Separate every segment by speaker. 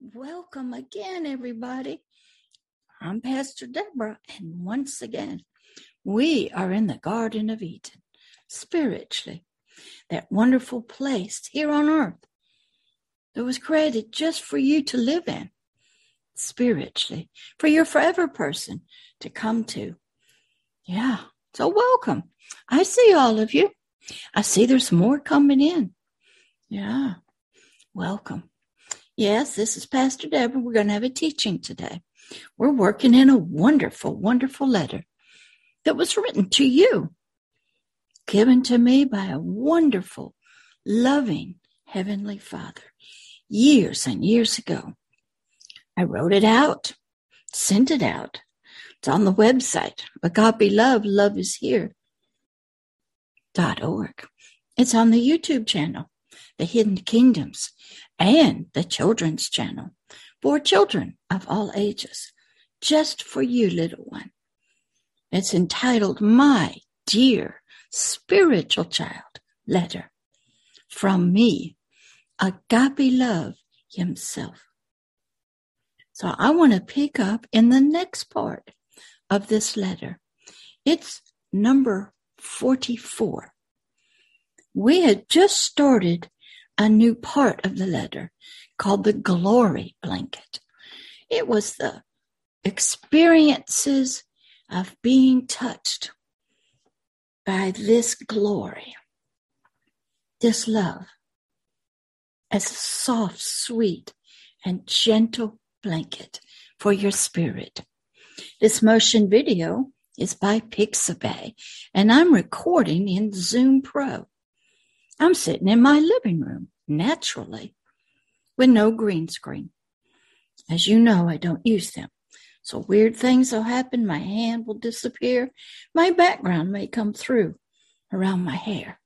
Speaker 1: Welcome again, everybody. I'm Pastor Deborah, and once again, we are in the Garden of Eden, spiritually, that wonderful place here on earth that was created just for you to live in, spiritually, for your forever person to come to. Yeah, so welcome. I see all of you. I see there's more coming in. Yeah, welcome. Yes, this is Pastor Deborah. We're going to have a teaching today. We're working in a wonderful, wonderful letter that was written to you, given to me by a wonderful, loving Heavenly Father years and years ago. I wrote it out, sent it out. It's on the website, Agape Love, Love is Here. Dot org. It's on the YouTube channel, The Hidden Kingdoms and the children's channel for children of all ages, just for you, little one. It's entitled My Dear Spiritual Child Letter from me, Agape Love Himself. So I want to pick up in the next part of this letter. It's number 44. We had just started a new part of the letter called the glory blanket. It was the experiences of being touched by this glory, this love, as a soft, sweet, and gentle blanket for your spirit. This motion video is by Pixabay, and I'm recording in Zoom Pro. I'm sitting in my living room, naturally, with no green screen. As you know, I don't use them. So weird things will happen. My hand will disappear. My background may come through around my hair,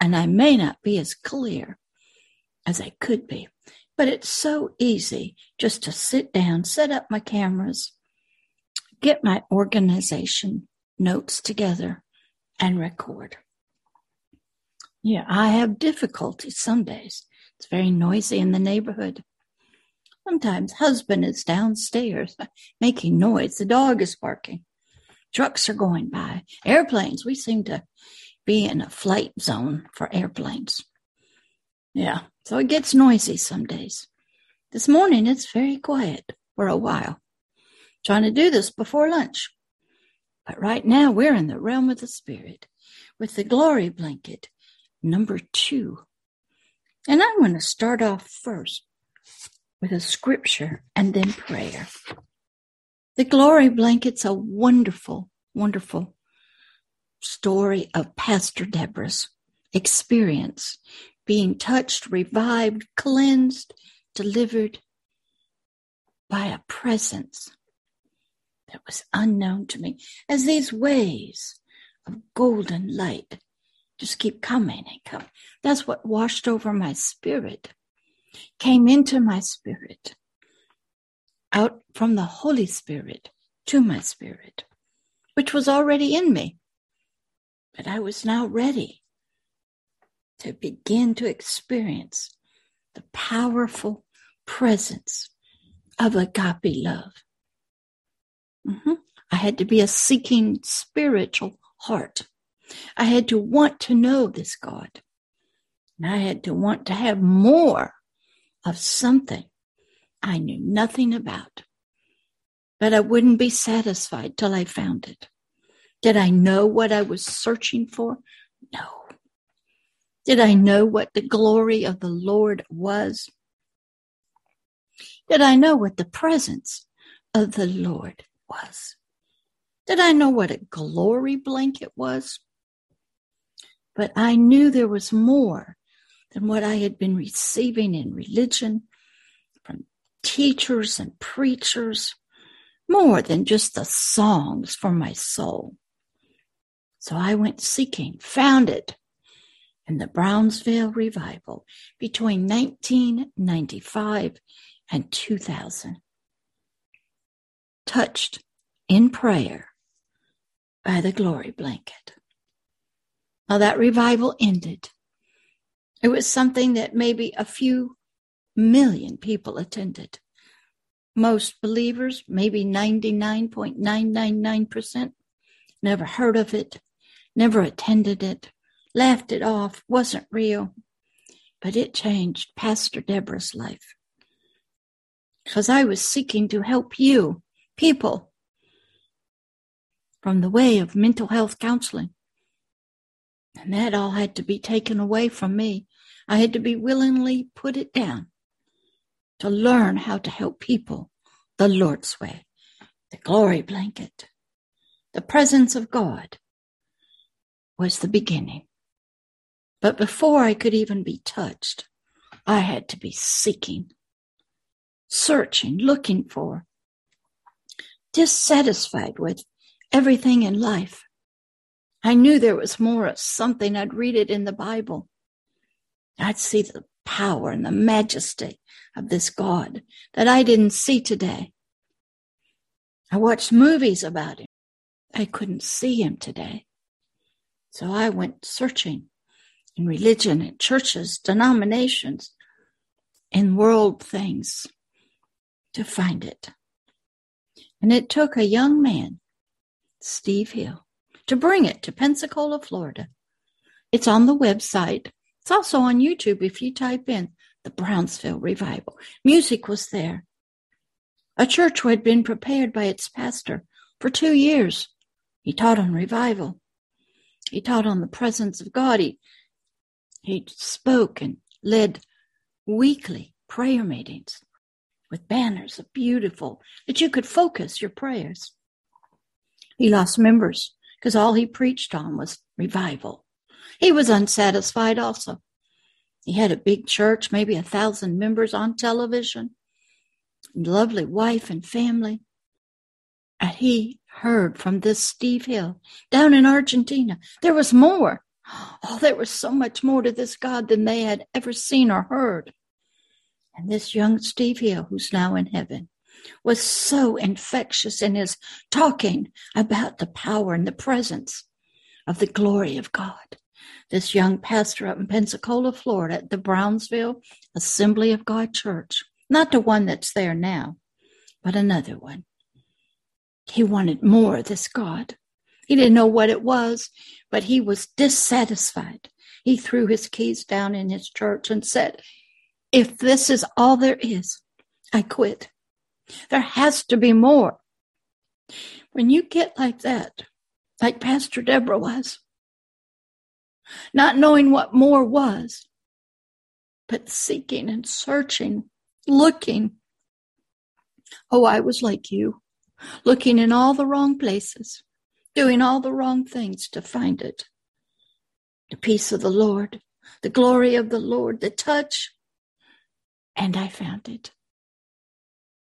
Speaker 1: and I may not be as clear as I could be. But it's so easy just to sit down, set up my cameras, get my organization notes together, and record. Yeah, I have difficulty some days. It's very noisy in the neighborhood. Sometimes husband is downstairs making noise. The dog is barking. Trucks are going by. Airplanes. We seem to be in a flight zone for airplanes. Yeah, so it gets noisy some days. This morning it's very quiet for a while. Trying to do this before lunch. But right now we're in the realm of the spirit with the glory blanket number two. And I'm going to start off first with a scripture and then prayer. The glory blanket's a wonderful, wonderful story of Pastor Deborah's experience being touched, revived, cleansed, delivered by a presence that was unknown to me as these waves of golden light just keep coming and coming. That's what washed over my spirit, came into my spirit, out from the Holy Spirit to my spirit, which was already in me. But I was now ready to begin to experience the powerful presence of agape love. Mm-hmm. I had to be a seeking spiritual heart I had to want to know this God. And I had to want to have more of something I knew nothing about. But I wouldn't be satisfied till I found it. Did I know what I was searching for? No. Did I know what the glory of the Lord was? Did I know what the presence of the Lord was? Did I know what a glory blanket was? But I knew there was more than what I had been receiving in religion from teachers and preachers, more than just the songs for my soul. So I went seeking, found it in the Brownsville revival between 1995 and 2000. Touched in prayer by the glory blanket. Now that revival ended. It was something that maybe a few million people attended. most believers, maybe 99.999%, never heard of it, never attended it, laughed it off, wasn't real. But it changed Pastor Deborah's life. Because I was seeking to help you, people, from the way of mental health counseling. And that all had to be taken away from me. I had to be willingly put it down to learn how to help people the Lord's way, the glory blanket, the presence of God was the beginning. But before I could even be touched, I had to be seeking, searching, looking for, dissatisfied with everything in life. I knew there was more of something. I'd read it in the Bible. I'd see the power and the majesty of this God that I didn't see today. I watched movies about him. I couldn't see him today. So I went searching in religion, in churches, denominations, in world things to find it. And it took a young man, Steve Hill, to bring it to Pensacola, Florida. It's on the website. It's also on YouTube if you type in the Brownsville Revival. Music was there. A church who had been prepared by its pastor for two years. He taught on revival. He taught on the presence of God. He, he spoke and led weekly prayer meetings with banners of beautiful that you could focus your prayers. He lost members because all he preached on was revival. He was unsatisfied also. He had a big church, maybe a thousand members on television, lovely wife and family. And he heard from this Steve Hill down in Argentina. There was more. Oh, there was so much more to this God than they had ever seen or heard. And this young Steve Hill, who's now in heaven, was so infectious in his talking about the power and the presence of the glory of God this young pastor up in Pensacola, Florida, at the Brownsville Assembly of God Church. Not the one that's there now, but another one. He wanted more of this God. He didn't know what it was, but he was dissatisfied. He threw his keys down in his church and said, If this is all there is, I quit. There has to be more. When you get like that, like Pastor Deborah was, not knowing what more was, but seeking and searching, looking. Oh, I was like you, looking in all the wrong places, doing all the wrong things to find it. The peace of the Lord, the glory of the Lord, the touch, and I found it.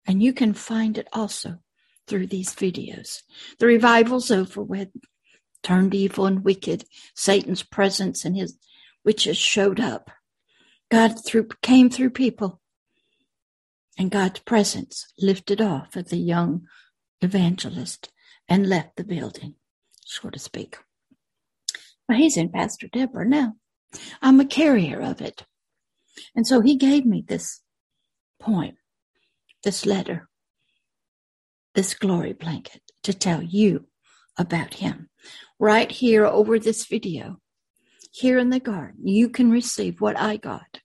Speaker 1: And you can find it also through these videos. The revival's over with turned evil and wicked. Satan's presence and his witches showed up. God through, came through people. And God's presence lifted off of the young evangelist and left the building, so to speak. Well, he's in Pastor Deborah now. I'm a carrier of it. And so he gave me this poem, this letter, this glory blanket to tell you about him right here over this video, here in the garden, you can receive what I got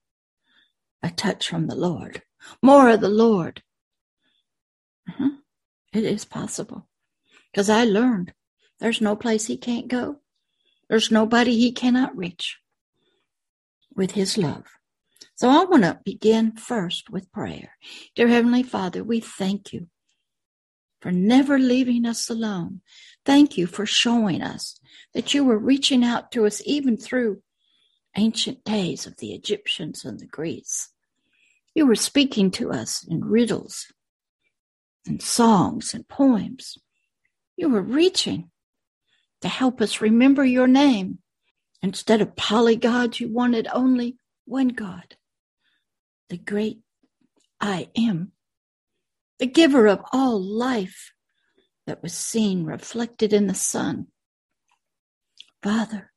Speaker 1: a touch from the Lord, more of the Lord. Uh-huh. It is possible because I learned there's no place he can't go, there's nobody he cannot reach with his love. So I want to begin first with prayer. Dear Heavenly Father, we thank you for never leaving us alone. Thank you for showing us that you were reaching out to us even through ancient days of the Egyptians and the Greeks. You were speaking to us in riddles and songs and poems. You were reaching to help us remember your name. Instead of polygods, you wanted only one God, the great I am, the giver of all life that was seen reflected in the sun. Father,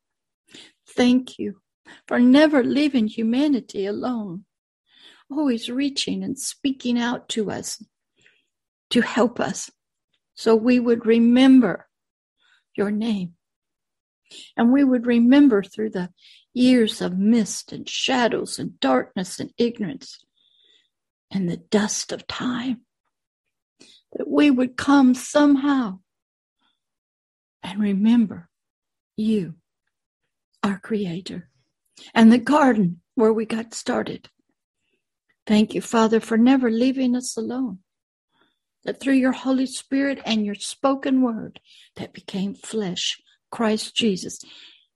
Speaker 1: thank you for never leaving humanity alone, always reaching and speaking out to us to help us so we would remember your name. And we would remember through the years of mist and shadows and darkness and ignorance and the dust of time that we would come somehow and remember you, our Creator, and the garden where we got started. Thank you, Father, for never leaving us alone. That through your Holy Spirit and your spoken word that became flesh, Christ Jesus,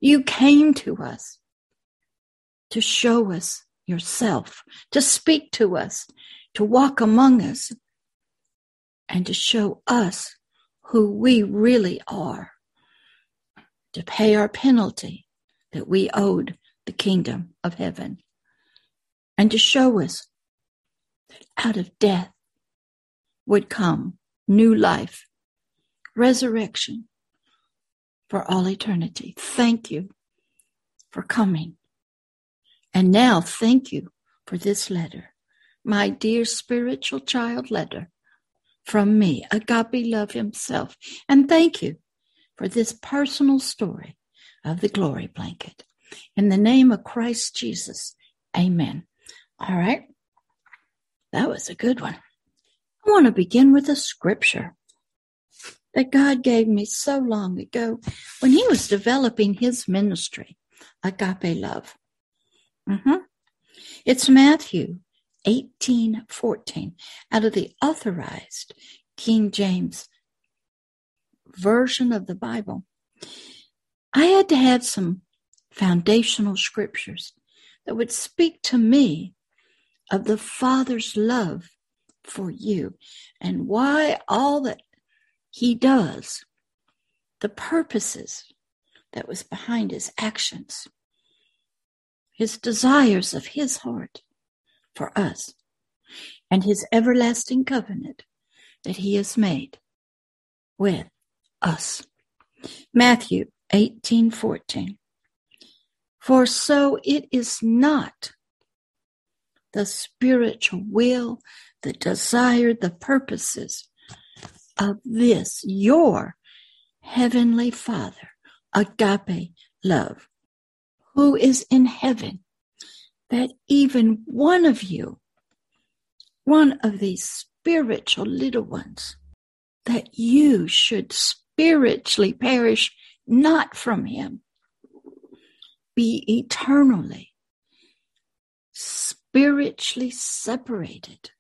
Speaker 1: you came to us to show us yourself, to speak to us, to walk among us, and to show us who we really are, to pay our penalty that we owed the kingdom of heaven, and to show us that out of death would come new life, resurrection for all eternity. Thank you for coming. And now thank you for this letter, my dear spiritual child letter from me, Agape Love himself. And thank you for this personal story of the glory blanket. In the name of Christ Jesus, amen. All right. That was a good one. I want to begin with a scripture that God gave me so long ago when he was developing his ministry, Agape Love. Mm-hmm. It's Matthew 18 14 out of the authorized King James version of the Bible. I had to have some foundational scriptures that would speak to me of the Father's love for you and why all that He does, the purposes that was behind His actions, His desires of His heart for us, and His everlasting covenant that He has made with us. Matthew 18 14. For so it is not the spiritual will, the desire, the purposes of this, your heavenly Father, agape love, who is in heaven, that even one of you, one of these spiritual little ones, that you should spiritually perish not from him, be eternally, spiritually separated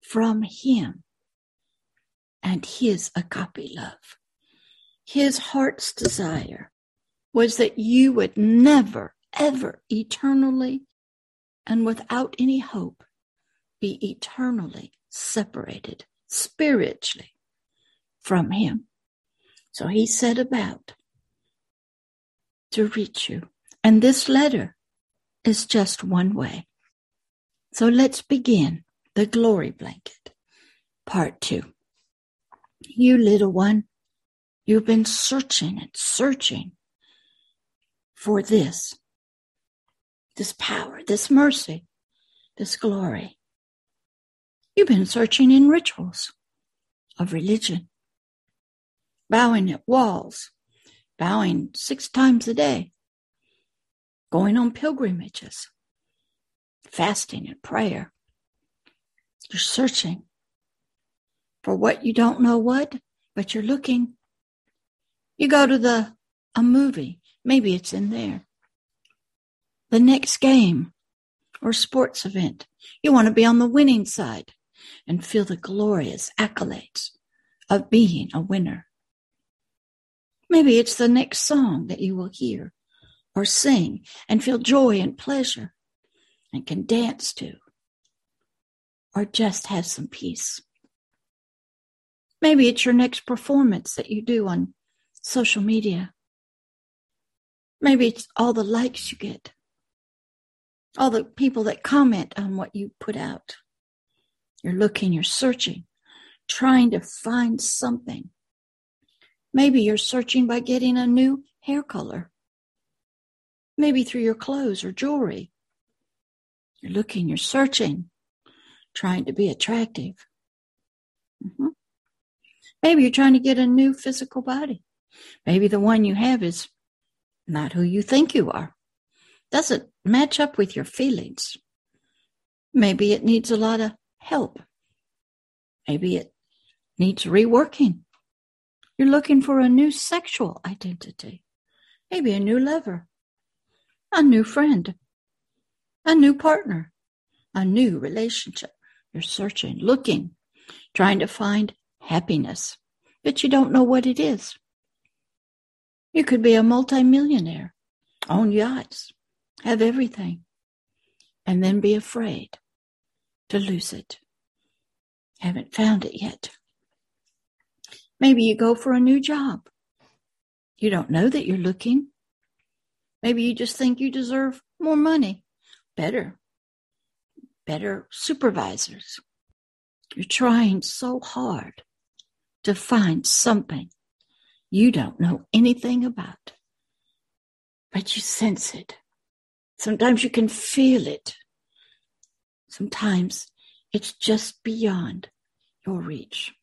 Speaker 1: from Him and His agape love. His heart's desire was that you would never, ever eternally and without any hope be eternally separated spiritually from Him. So He set about to reach you. And this letter is just one way. So let's begin the glory blanket, part two. You little one, you've been searching and searching for this, this power, this mercy, this glory. You've been searching in rituals of religion, bowing at walls, bowing six times a day, going on pilgrimages, fasting and prayer. You're searching for what you don't know what, but you're looking. You go to the a movie, maybe it's in there. The next game or sports event, you want to be on the winning side and feel the glorious accolades of being a winner. Maybe it's the next song that you will hear or sing and feel joy and pleasure and can dance to or just have some peace. Maybe it's your next performance that you do on social media. Maybe it's all the likes you get, all the people that comment on what you put out. You're looking, you're searching, trying to find something Maybe you're searching by getting a new hair color. Maybe through your clothes or jewelry. You're looking, you're searching, trying to be attractive. Mm-hmm. Maybe you're trying to get a new physical body. Maybe the one you have is not who you think you are. Doesn't match up with your feelings. Maybe it needs a lot of help. Maybe it needs reworking. You're looking for a new sexual identity, maybe a new lover, a new friend, a new partner, a new relationship. You're searching, looking, trying to find happiness, but you don't know what it is. You could be a multimillionaire, own yachts, have everything, and then be afraid to lose it. Haven't found it yet. Maybe you go for a new job. You don't know that you're looking. Maybe you just think you deserve more money, better, better supervisors. You're trying so hard to find something you don't know anything about, but you sense it. Sometimes you can feel it. Sometimes it's just beyond your reach.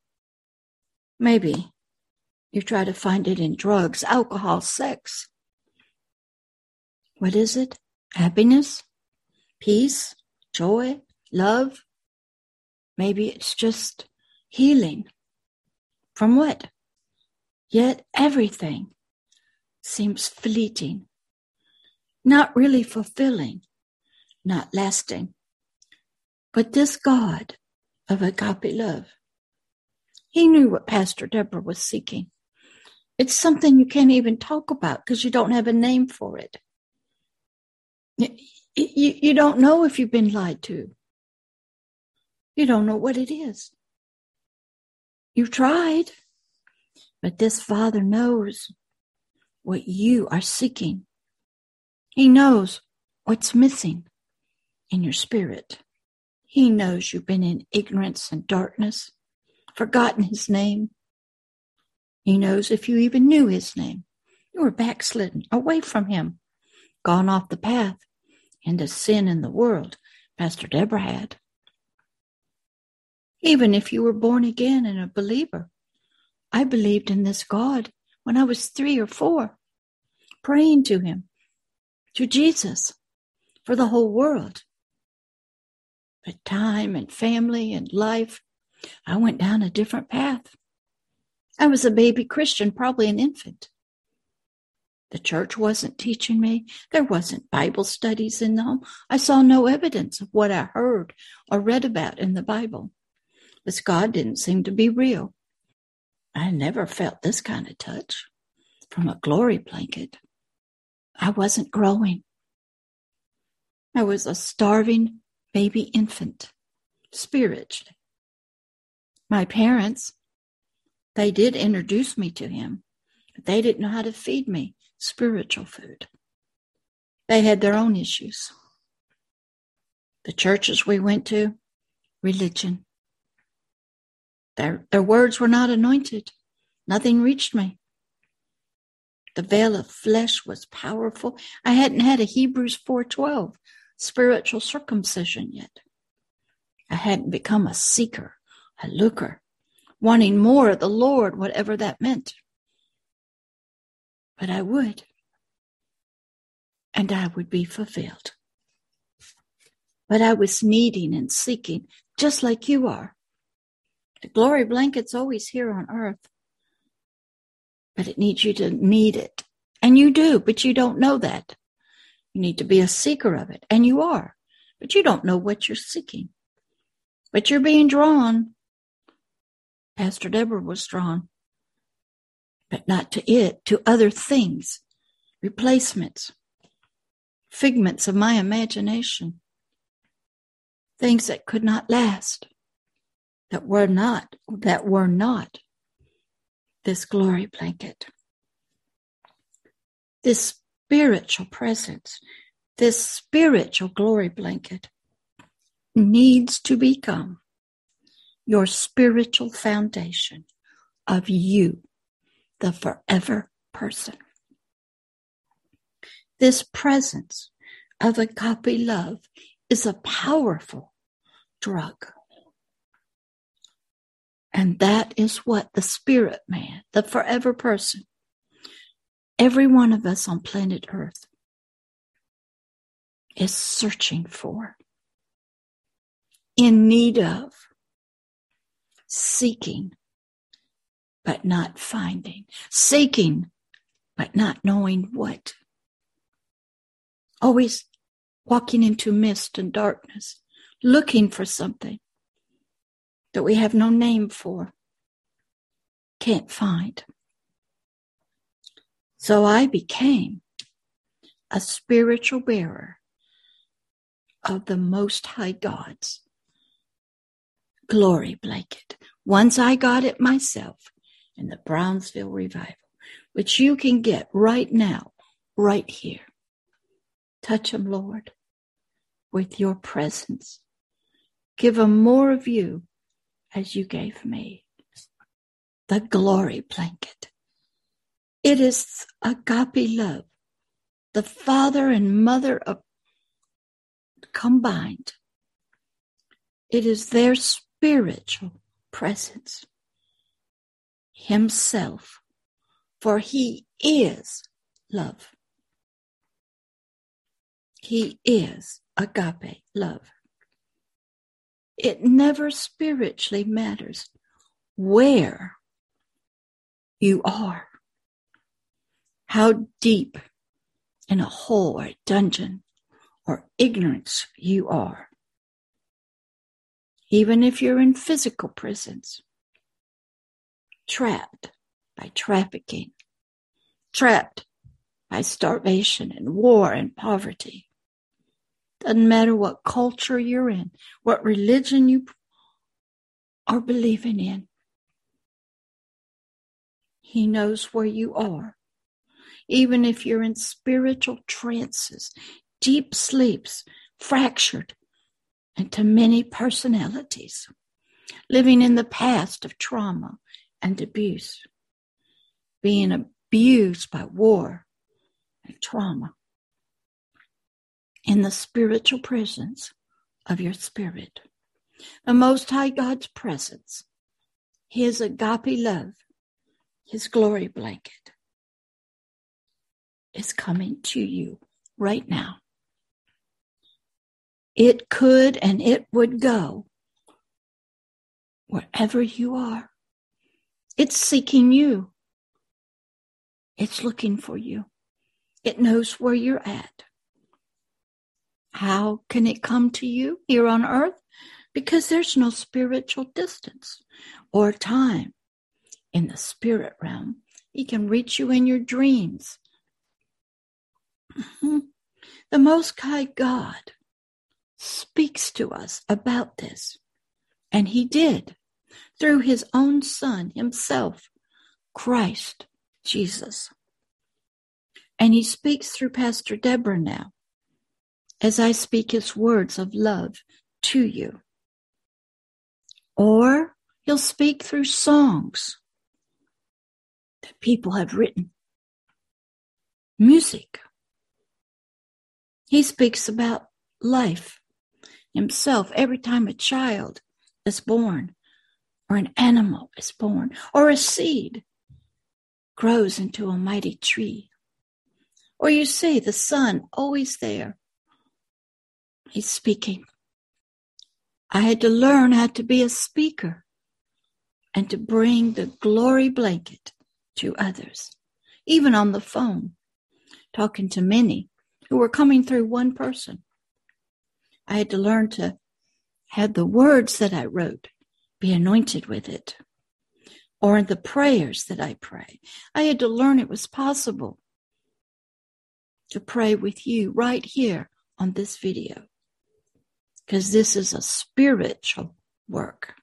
Speaker 1: Maybe you try to find it in drugs, alcohol, sex. What is it? Happiness, peace, joy, love. Maybe it's just healing. From what? Yet everything seems fleeting, not really fulfilling, not lasting. But this God of agape love he knew what Pastor Deborah was seeking. It's something you can't even talk about because you don't have a name for it. You, you, you don't know if you've been lied to. You don't know what it is. You've tried, but this Father knows what you are seeking. He knows what's missing in your spirit. He knows you've been in ignorance and darkness forgotten his name. He knows if you even knew his name. You were backslidden away from him, gone off the path into sin in the world, Pastor Deborah had. Even if you were born again and a believer, I believed in this God when I was three or four, praying to him, to Jesus, for the whole world. But time and family and life I went down a different path. I was a baby Christian, probably an infant. The church wasn't teaching me. There wasn't Bible studies in them. I saw no evidence of what I heard or read about in the Bible. This God didn't seem to be real. I never felt this kind of touch from a glory blanket. I wasn't growing. I was a starving baby infant, spiritually. My parents, they did introduce me to him, but they didn't know how to feed me spiritual food. They had their own issues. The churches we went to, religion. Their, their words were not anointed. Nothing reached me. The veil of flesh was powerful. I hadn't had a Hebrews 4:12 spiritual circumcision yet. I hadn't become a seeker a looker, wanting more of the Lord, whatever that meant. But I would, and I would be fulfilled. But I was needing and seeking, just like you are. The glory blanket's always here on earth, but it needs you to need it. And you do, but you don't know that. You need to be a seeker of it, and you are, but you don't know what you're seeking. But you're being drawn Pastor Deborah was drawn, but not to it, to other things, replacements, figments of my imagination, things that could not last, that were not, that were not this glory blanket. This spiritual presence, this spiritual glory blanket needs to become your spiritual foundation of you, the forever person. This presence of agape love is a powerful drug. And that is what the spirit man, the forever person, every one of us on planet Earth is searching for, in need of, seeking, but not finding, seeking, but not knowing what. Always walking into mist and darkness, looking for something that we have no name for, can't find. So I became a spiritual bearer of the Most High God's glory blanket. Once I got it myself in the Brownsville revival, which you can get right now, right here. Touch them, Lord, with your presence. Give them more of you as you gave me. The glory blanket. It is agape love, the father and mother of combined. It is their spiritual presence, Himself, for He is love. He is agape love. It never spiritually matters where you are, how deep in a hole or a dungeon or ignorance you are. Even if you're in physical prisons, trapped by trafficking, trapped by starvation and war and poverty. Doesn't matter what culture you're in, what religion you are believing in. He knows where you are. Even if you're in spiritual trances, deep sleeps, fractured into many personalities, living in the past of trauma and abuse, being abused by war and trauma, in the spiritual presence of your spirit. The Most High God's presence, His agape love, His glory blanket is coming to you right now. It could and it would go wherever you are. It's seeking you. It's looking for you. It knows where you're at. How can it come to you here on earth? Because there's no spiritual distance or time in the spirit realm. He can reach you in your dreams. Mm-hmm. The Most High God speaks to us about this. And he did through his own son himself, Christ Jesus. And he speaks through Pastor Deborah now as I speak his words of love to you. Or he'll speak through songs that people have written, music. He speaks about life himself every time a child is born, or an animal is born, or a seed grows into a mighty tree. Or you see the sun always there. He's speaking. I had to learn how to be a speaker and to bring the glory blanket to others, even on the phone, talking to many who were coming through one person. I had to learn to have the words that I wrote be anointed with it, or in the prayers that I pray. I had to learn it was possible to pray with you right here on this video, because this is a spiritual work.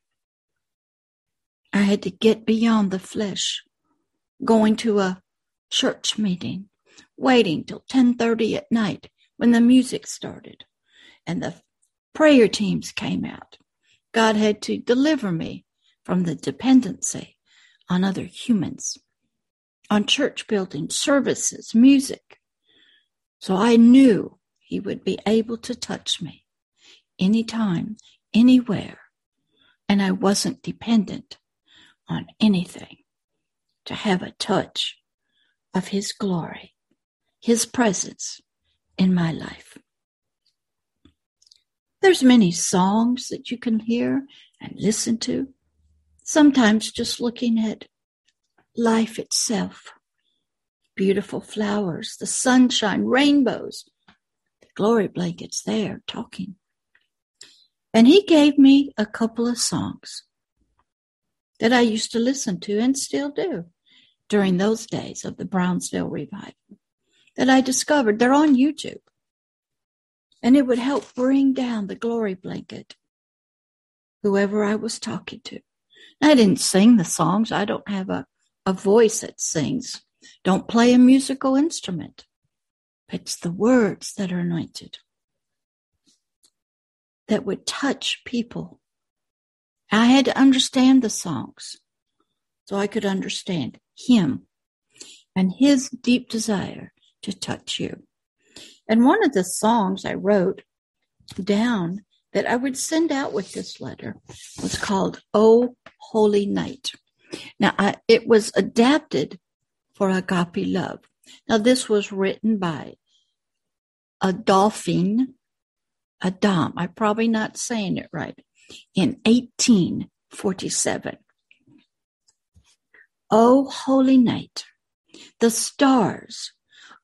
Speaker 1: I had to get beyond the flesh, going to a church meeting, waiting till 10:30 at night when the music started and the prayer teams came out. God had to deliver me from the dependency on other humans, on church building, services, music. So I knew He would be able to touch me anytime, anywhere, and I wasn't dependent on anything to have a touch of His glory, His presence in my life. There's many songs that you can hear and listen to, sometimes just looking at life itself. Beautiful flowers, the sunshine, rainbows, the glory blankets there talking. And he gave me a couple of songs that I used to listen to and still do during those days of the Brownsville revival that I discovered. They're on YouTube. And it would help bring down the glory blanket, whoever I was talking to. I didn't sing the songs. I don't have a, a voice that sings. Don't play a musical instrument. It's the words that are anointed that would touch people. I had to understand the songs so I could understand him and his deep desire to touch you. And one of the songs I wrote down that I would send out with this letter was called Oh Holy Night. Now, I, it was adapted for Agape Love. Now, this was written by Adolphine Adam. I'm probably not saying it right. In 1847. Oh, holy night, the stars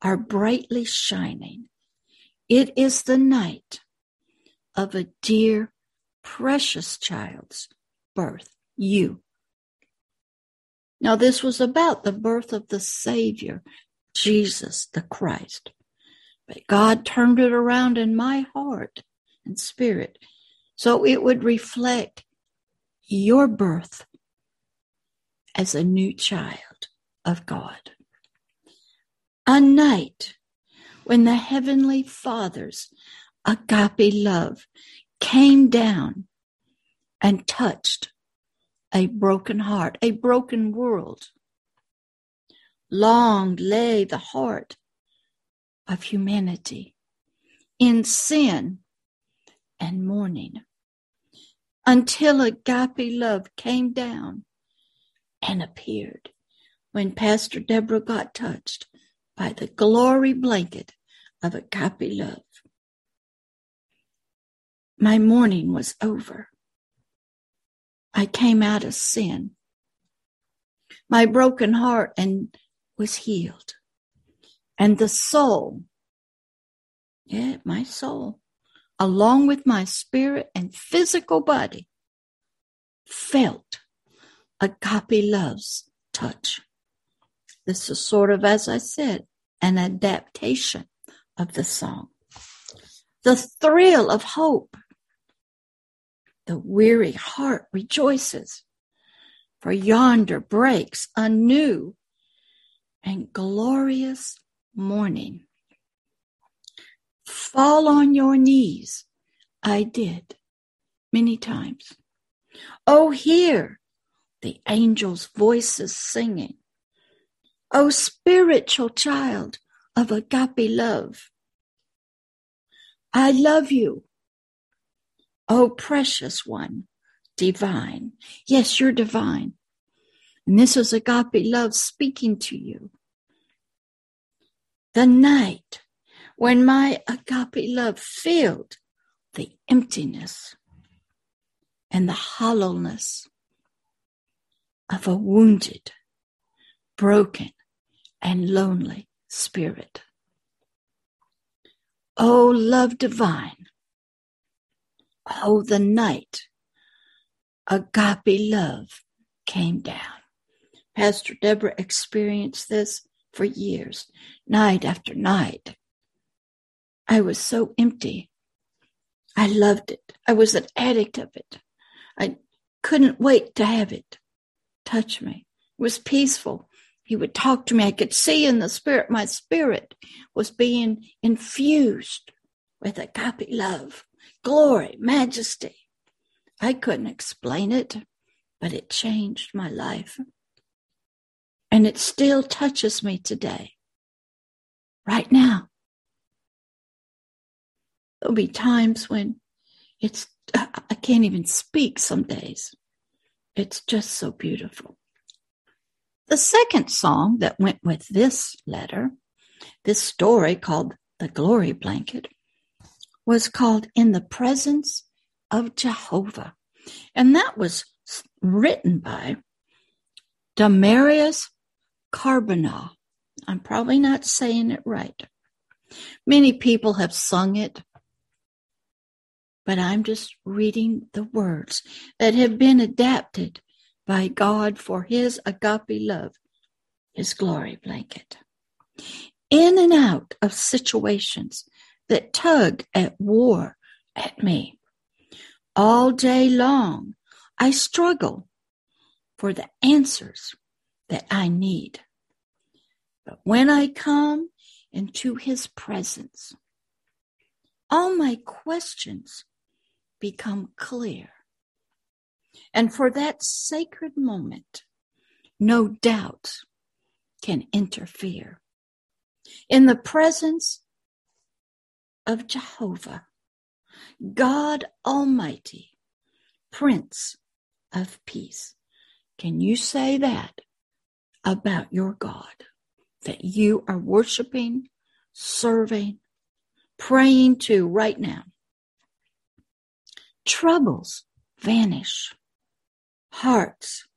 Speaker 1: are brightly shining it is the night of a dear, precious child's birth, you. Now, this was about the birth of the Savior, Jesus the Christ. But God turned it around in my heart and spirit so it would reflect your birth as a new child of God. A night when the Heavenly Father's agape love came down and touched a broken heart, a broken world. Long lay the heart of humanity in sin and mourning until agape love came down and appeared when Pastor Deborah got touched by the glory blanket of agape love. My mourning was over. I came out of sin. My broken heart and was healed. And the soul, yeah, my soul, along with my spirit and physical body, felt agape love's touch. This is sort of, as I said, an adaptation of the song. The thrill of hope. The weary heart rejoices, for yonder breaks a new and glorious morning. Fall on your knees. I did many times. Oh, hear the angels' voices singing. Oh, spiritual child, of agape love. I love you. Oh, precious one, divine. Yes, you're divine. And this is agape love speaking to you. The night when my agape love filled the emptiness and the hollowness of a wounded, broken, and lonely Spirit. Oh, love divine, oh, the night agape love came down. Pastor Deborah experienced this for years, night after night. I was so empty. I loved it. I was an addict of it. I couldn't wait to have it touch me. It was peaceful he would talk to me. I could see in the spirit, my spirit was being infused with agape love, glory, majesty. I couldn't explain it, but it changed my life. And it still touches me today, right now. There'll be times when it's, I can't even speak some days It's just so beautiful. The second song that went with this letter, this story called The Glory Blanket, was called In the Presence of Jehovah. And that was written by Damarius Carbonell. I'm probably not saying it right. Many people have sung it, but I'm just reading the words that have been adapted by God for his agape love, his glory blanket. In and out of situations that tug at war at me. All day long, I struggle for the answers that I need. But when I come into his presence, all my questions become clear. And for that sacred moment, no doubt can interfere. In the presence of Jehovah, God Almighty, Prince of Peace. Can you say that about your God? That you are worshiping, serving, praying to right now. Troubles vanish, hearts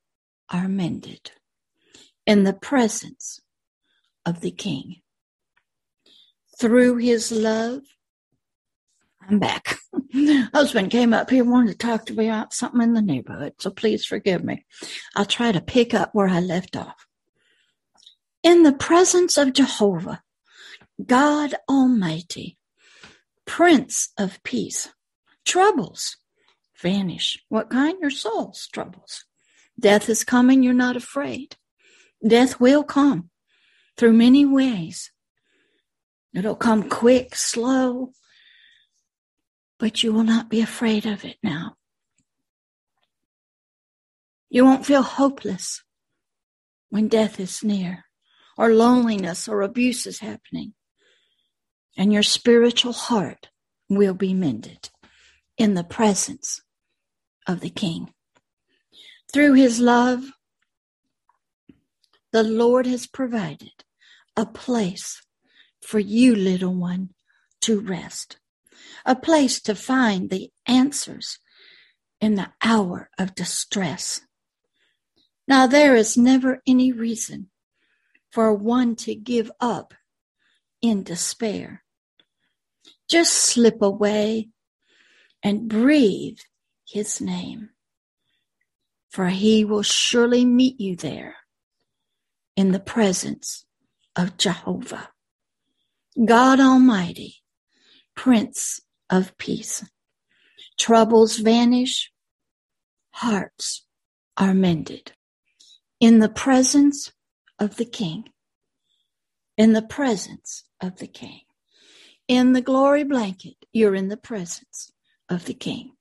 Speaker 1: are mended in the presence of the King. Through his love I'm back. Husband came up here wanted to talk to me about something in the neighborhood, so please forgive me. I'll try to pick up where I left off. In the presence of Jehovah, God Almighty, Prince of Peace, troubles vanish. What kind? Your soul's troubles. Death is coming, you're not afraid. Death will come through many ways. It'll come quick, slow, but you will not be afraid of it now. You won't feel hopeless when death is near, or loneliness or abuse is happening. And your spiritual heart will be mended in the presence of the King. Through his love, the Lord has provided a place for you, little one, to rest a place to find the answers in the hour of distress. Now, there is never any reason for one to give up in despair. Just slip away and breathe his name, for he will surely meet you there in the presence of Jehovah. God Almighty, Prince of peace. Troubles vanish, hearts are mended. In the presence of the King, in the presence of the King, in the glory blanket, you're in the presence of the King.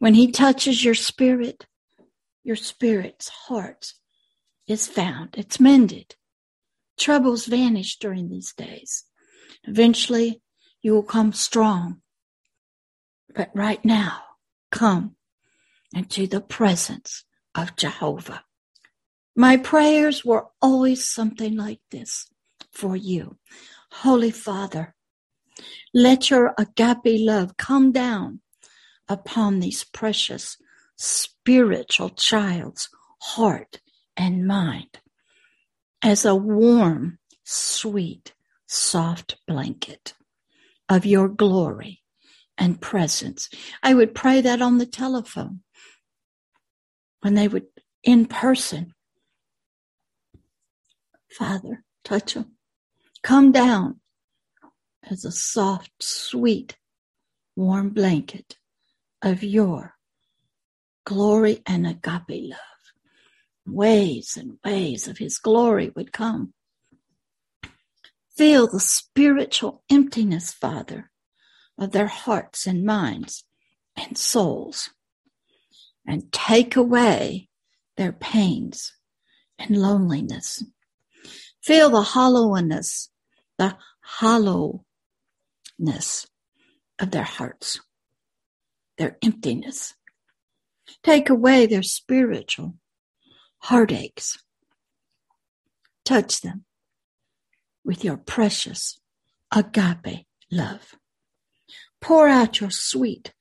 Speaker 1: When He touches your spirit, your spirit's heart is found, it's mended. Troubles vanish during these days. Eventually, you will come strong. But right now, come into the presence of Jehovah. My prayers were always something like this for you. Holy Father, let your agape love come down upon these precious spiritual child's heart and mind as a warm, sweet, soft blanket of your glory and presence. I would pray that on the telephone when they would in person. Father, touch them. Come down as a soft, sweet, warm blanket of your glory and agape love. Waves and waves of his glory would come Fill the spiritual emptiness, Father, of their hearts and minds and souls, and take away their pains and loneliness. Feel the hollowness, the hollowness of their hearts, their emptiness. Take away their spiritual heartaches. Touch them with your precious agape love. Pour out your sweet,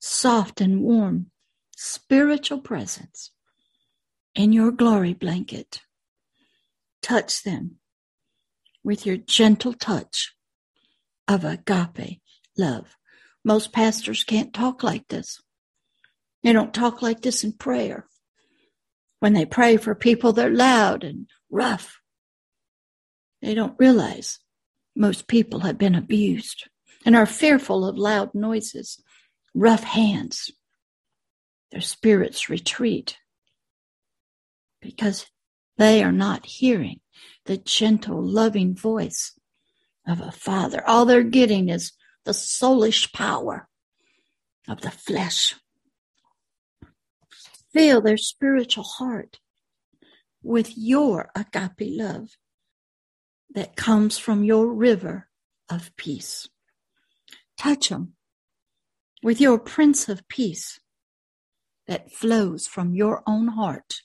Speaker 1: soft, and warm spiritual presence in your glory blanket. Touch them with your gentle touch of agape love. Most pastors can't talk like this. They don't talk like this in prayer. When they pray for people, they're loud and rough. They don't realize most people have been abused and are fearful of loud noises, rough hands. Their spirits retreat because they are not hearing the gentle, loving voice of a father. All they're getting is the soulish power of the flesh. Fill their spiritual heart with your agape love that comes from your river of peace. Touch them with your Prince of Peace that flows from your own heart.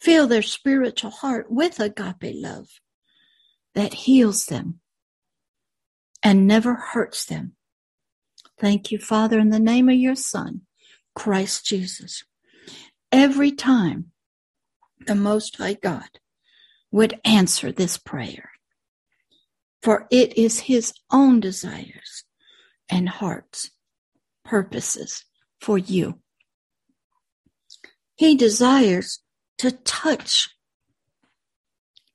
Speaker 1: Fill their spiritual heart with agape love that heals them and never hurts them. Thank you, Father, in the name of your Son, Christ Jesus. Every time the Most High God would answer this prayer, for it is his own desires and heart's purposes for you. He desires to touch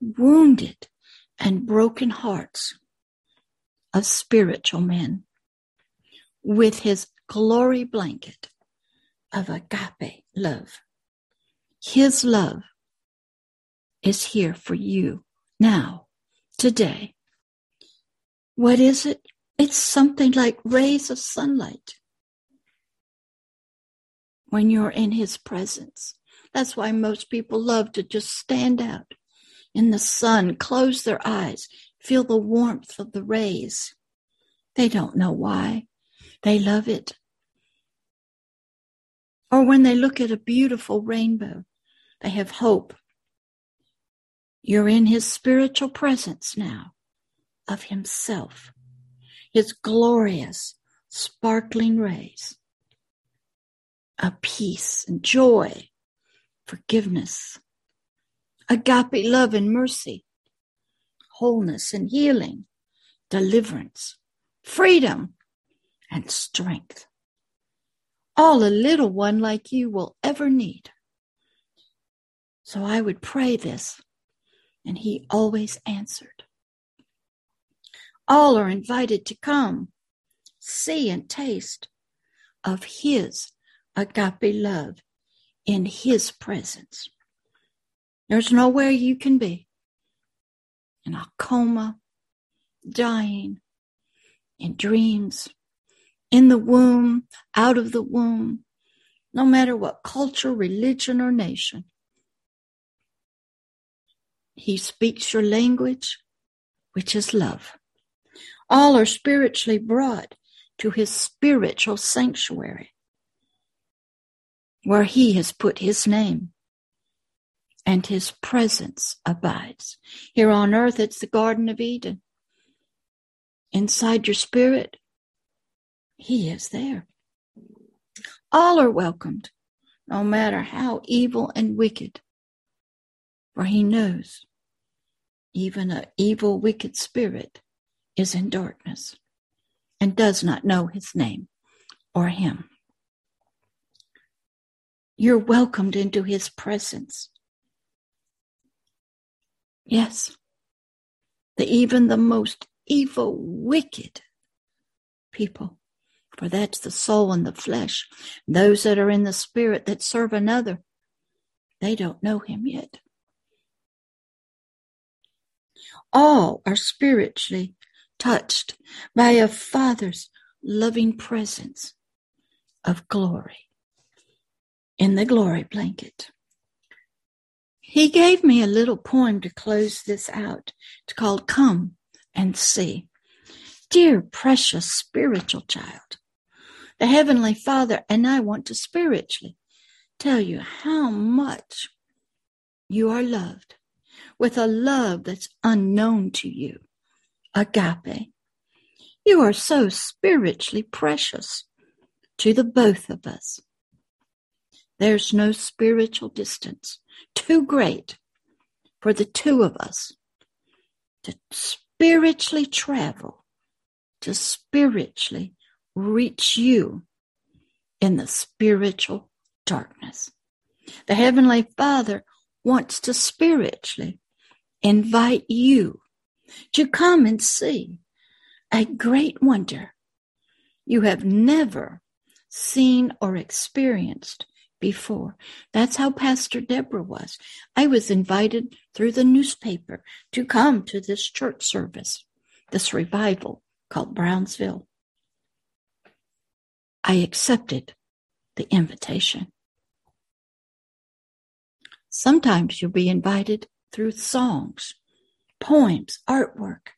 Speaker 1: wounded and broken hearts of spiritual men with his glory blanket of agape love. His love is here for you now, today. What is it? It's something like rays of sunlight when you're in his presence. That's why most people love to just stand out in the sun, close their eyes, feel the warmth of the rays. They don't know why. They love it. Or when they look at a beautiful rainbow, they have hope. You're in his spiritual presence now of himself, his glorious, sparkling rays of peace and joy, forgiveness, agape love and mercy, wholeness and healing, deliverance, freedom, and strength. All a little one like you will ever need. So I would pray this, and he always answered. All are invited to come, see, and taste of his agape love in his presence. There's nowhere you can be in a coma, dying, in dreams, in the womb, out of the womb, no matter what culture, religion, or nation. He speaks your language, which is love. All are spiritually brought to his spiritual sanctuary, where he has put his name and his presence abides. Here on earth, it's the Garden of Eden. Inside your spirit, he is there. All are welcomed, no matter how evil and wicked, for he knows even an evil, wicked spirit is in darkness and does not know his name or him. You're welcomed into his presence Yes. The, even the most evil, wicked people, for that's the soul and the flesh. Those that are in the spirit that serve another, they don't know him yet. All are spiritually touched by a Father's loving presence of glory in the glory blanket. He gave me a little poem to close this out. It's called Come and See. Dear precious spiritual child, The Heavenly Father and I want to spiritually tell you how much you are loved with a love that's unknown to you. Agape. You are so spiritually precious to the both of us. There's no spiritual distance too great for the two of us to spiritually travel, to spiritually reach you in the spiritual darkness. The Heavenly Father wants to spiritually invite you to come and see a great wonder you have never seen or experienced before. That's how Pastor Deborah was. I was invited through the newspaper to come to this church service, this revival called Brownsville. I accepted the invitation. Sometimes you'll be invited through songs, poems, artwork,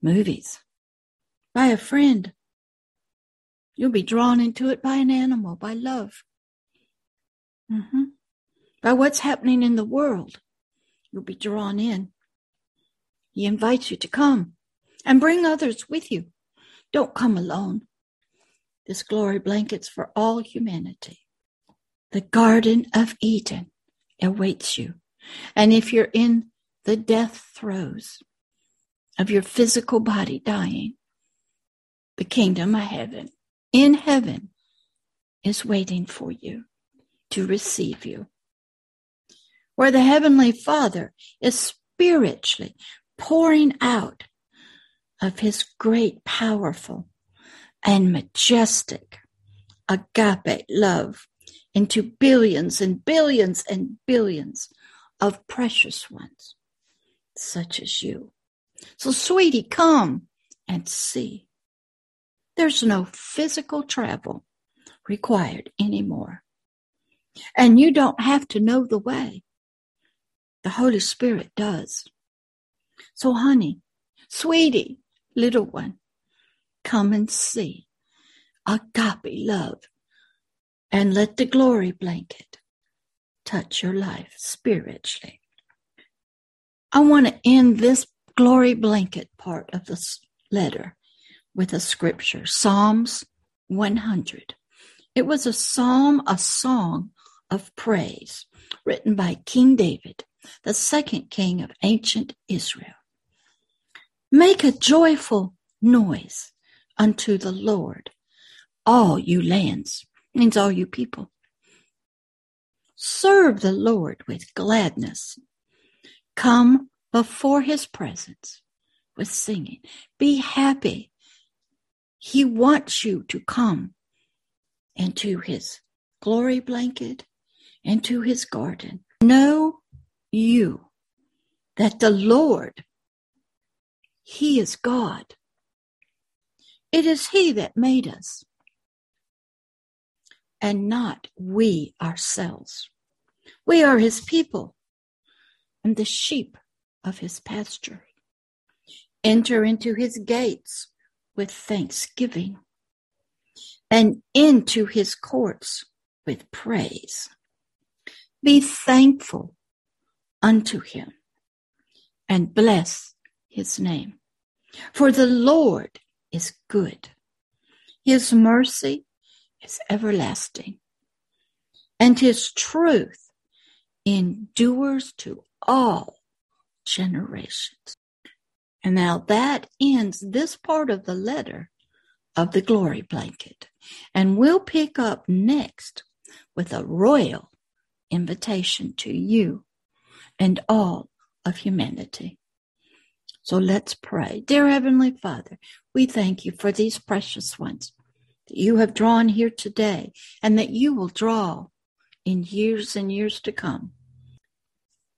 Speaker 1: movies, by a friend. You'll be drawn into it by an animal, by love, mm-hmm. by what's happening in the world. You'll be drawn in. He invites you to come and bring others with you. Don't come alone. This glory blanket's for all humanity. The Garden of Eden awaits you. And if you're in the death throes of your physical body dying, the kingdom of heaven, in heaven, is waiting for you to receive you. Where the Heavenly Father is spiritually pouring out of His great, powerful, and majestic agape love into billions and billions and billions of precious ones, such as you. So, sweetie, come and see. There's no physical travel required anymore. And you don't have to know the way. The Holy Spirit does. So, honey, sweetie, little one, come and see agape love and let the glory blanket touch your life spiritually. I want to end this glory blanket part of this letter with a scripture Psalms 100. It was a psalm, a song of praise written by King David, the second king of ancient Israel. Make a joyful noise unto the Lord, all you lands, means all you people. Serve the Lord with gladness. Come before his presence with singing. Be happy. He wants you to come into his glory blanket, into his garden. Know you that the Lord, he is God. It is he that made us and not we ourselves. We are his people and the sheep of his pasture. Enter into his gates with thanksgiving and into his courts with praise. Be thankful unto him and bless his name. For the Lord is good. His mercy is everlasting, and his truth endures to all generations. And now that ends this part of the letter of the glory blanket. And we'll pick up next with a royal invitation to you and all of humanity. So let's pray. Dear Heavenly Father, we thank you for these precious ones that you have drawn here today and that you will draw in years and years to come.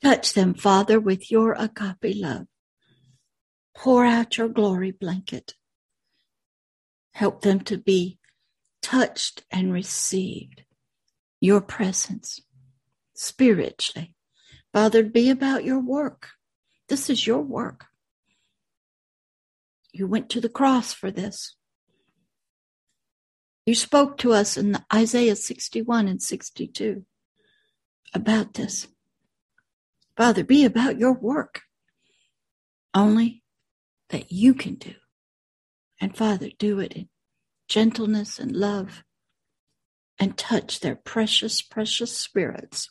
Speaker 1: Touch them, Father, with your agape love. Pour out your glory blanket. Help them to be touched and received your presence spiritually. Father, be about your work. This is your work. You went to the cross for this. You spoke to us in Isaiah 61 and 62 about this. Father, be about your work only that you can do. And Father, do it in gentleness and love and touch their precious, precious spirits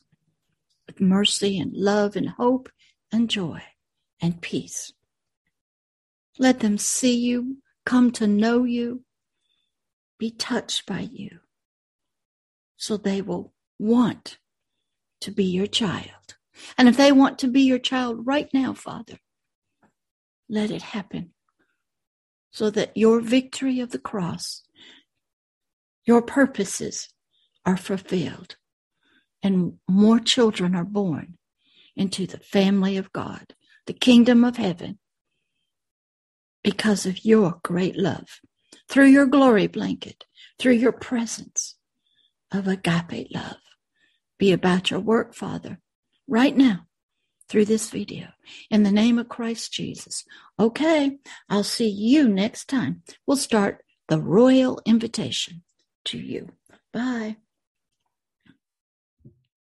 Speaker 1: with mercy and love and hope and joy and peace. Let them see you, come to know you, be touched by you, so they will want to be your child. And if they want to be your child right now, Father, let it happen so that your victory of the cross, your purposes are fulfilled, and more children are born into the family of God, the kingdom of heaven, because of your great love, through your glory blanket, through your presence of agape love. Be about your work, Father, right now through this video. In the name of Christ Jesus. Okay, I'll see you next time. We'll start the royal invitation to you. Bye.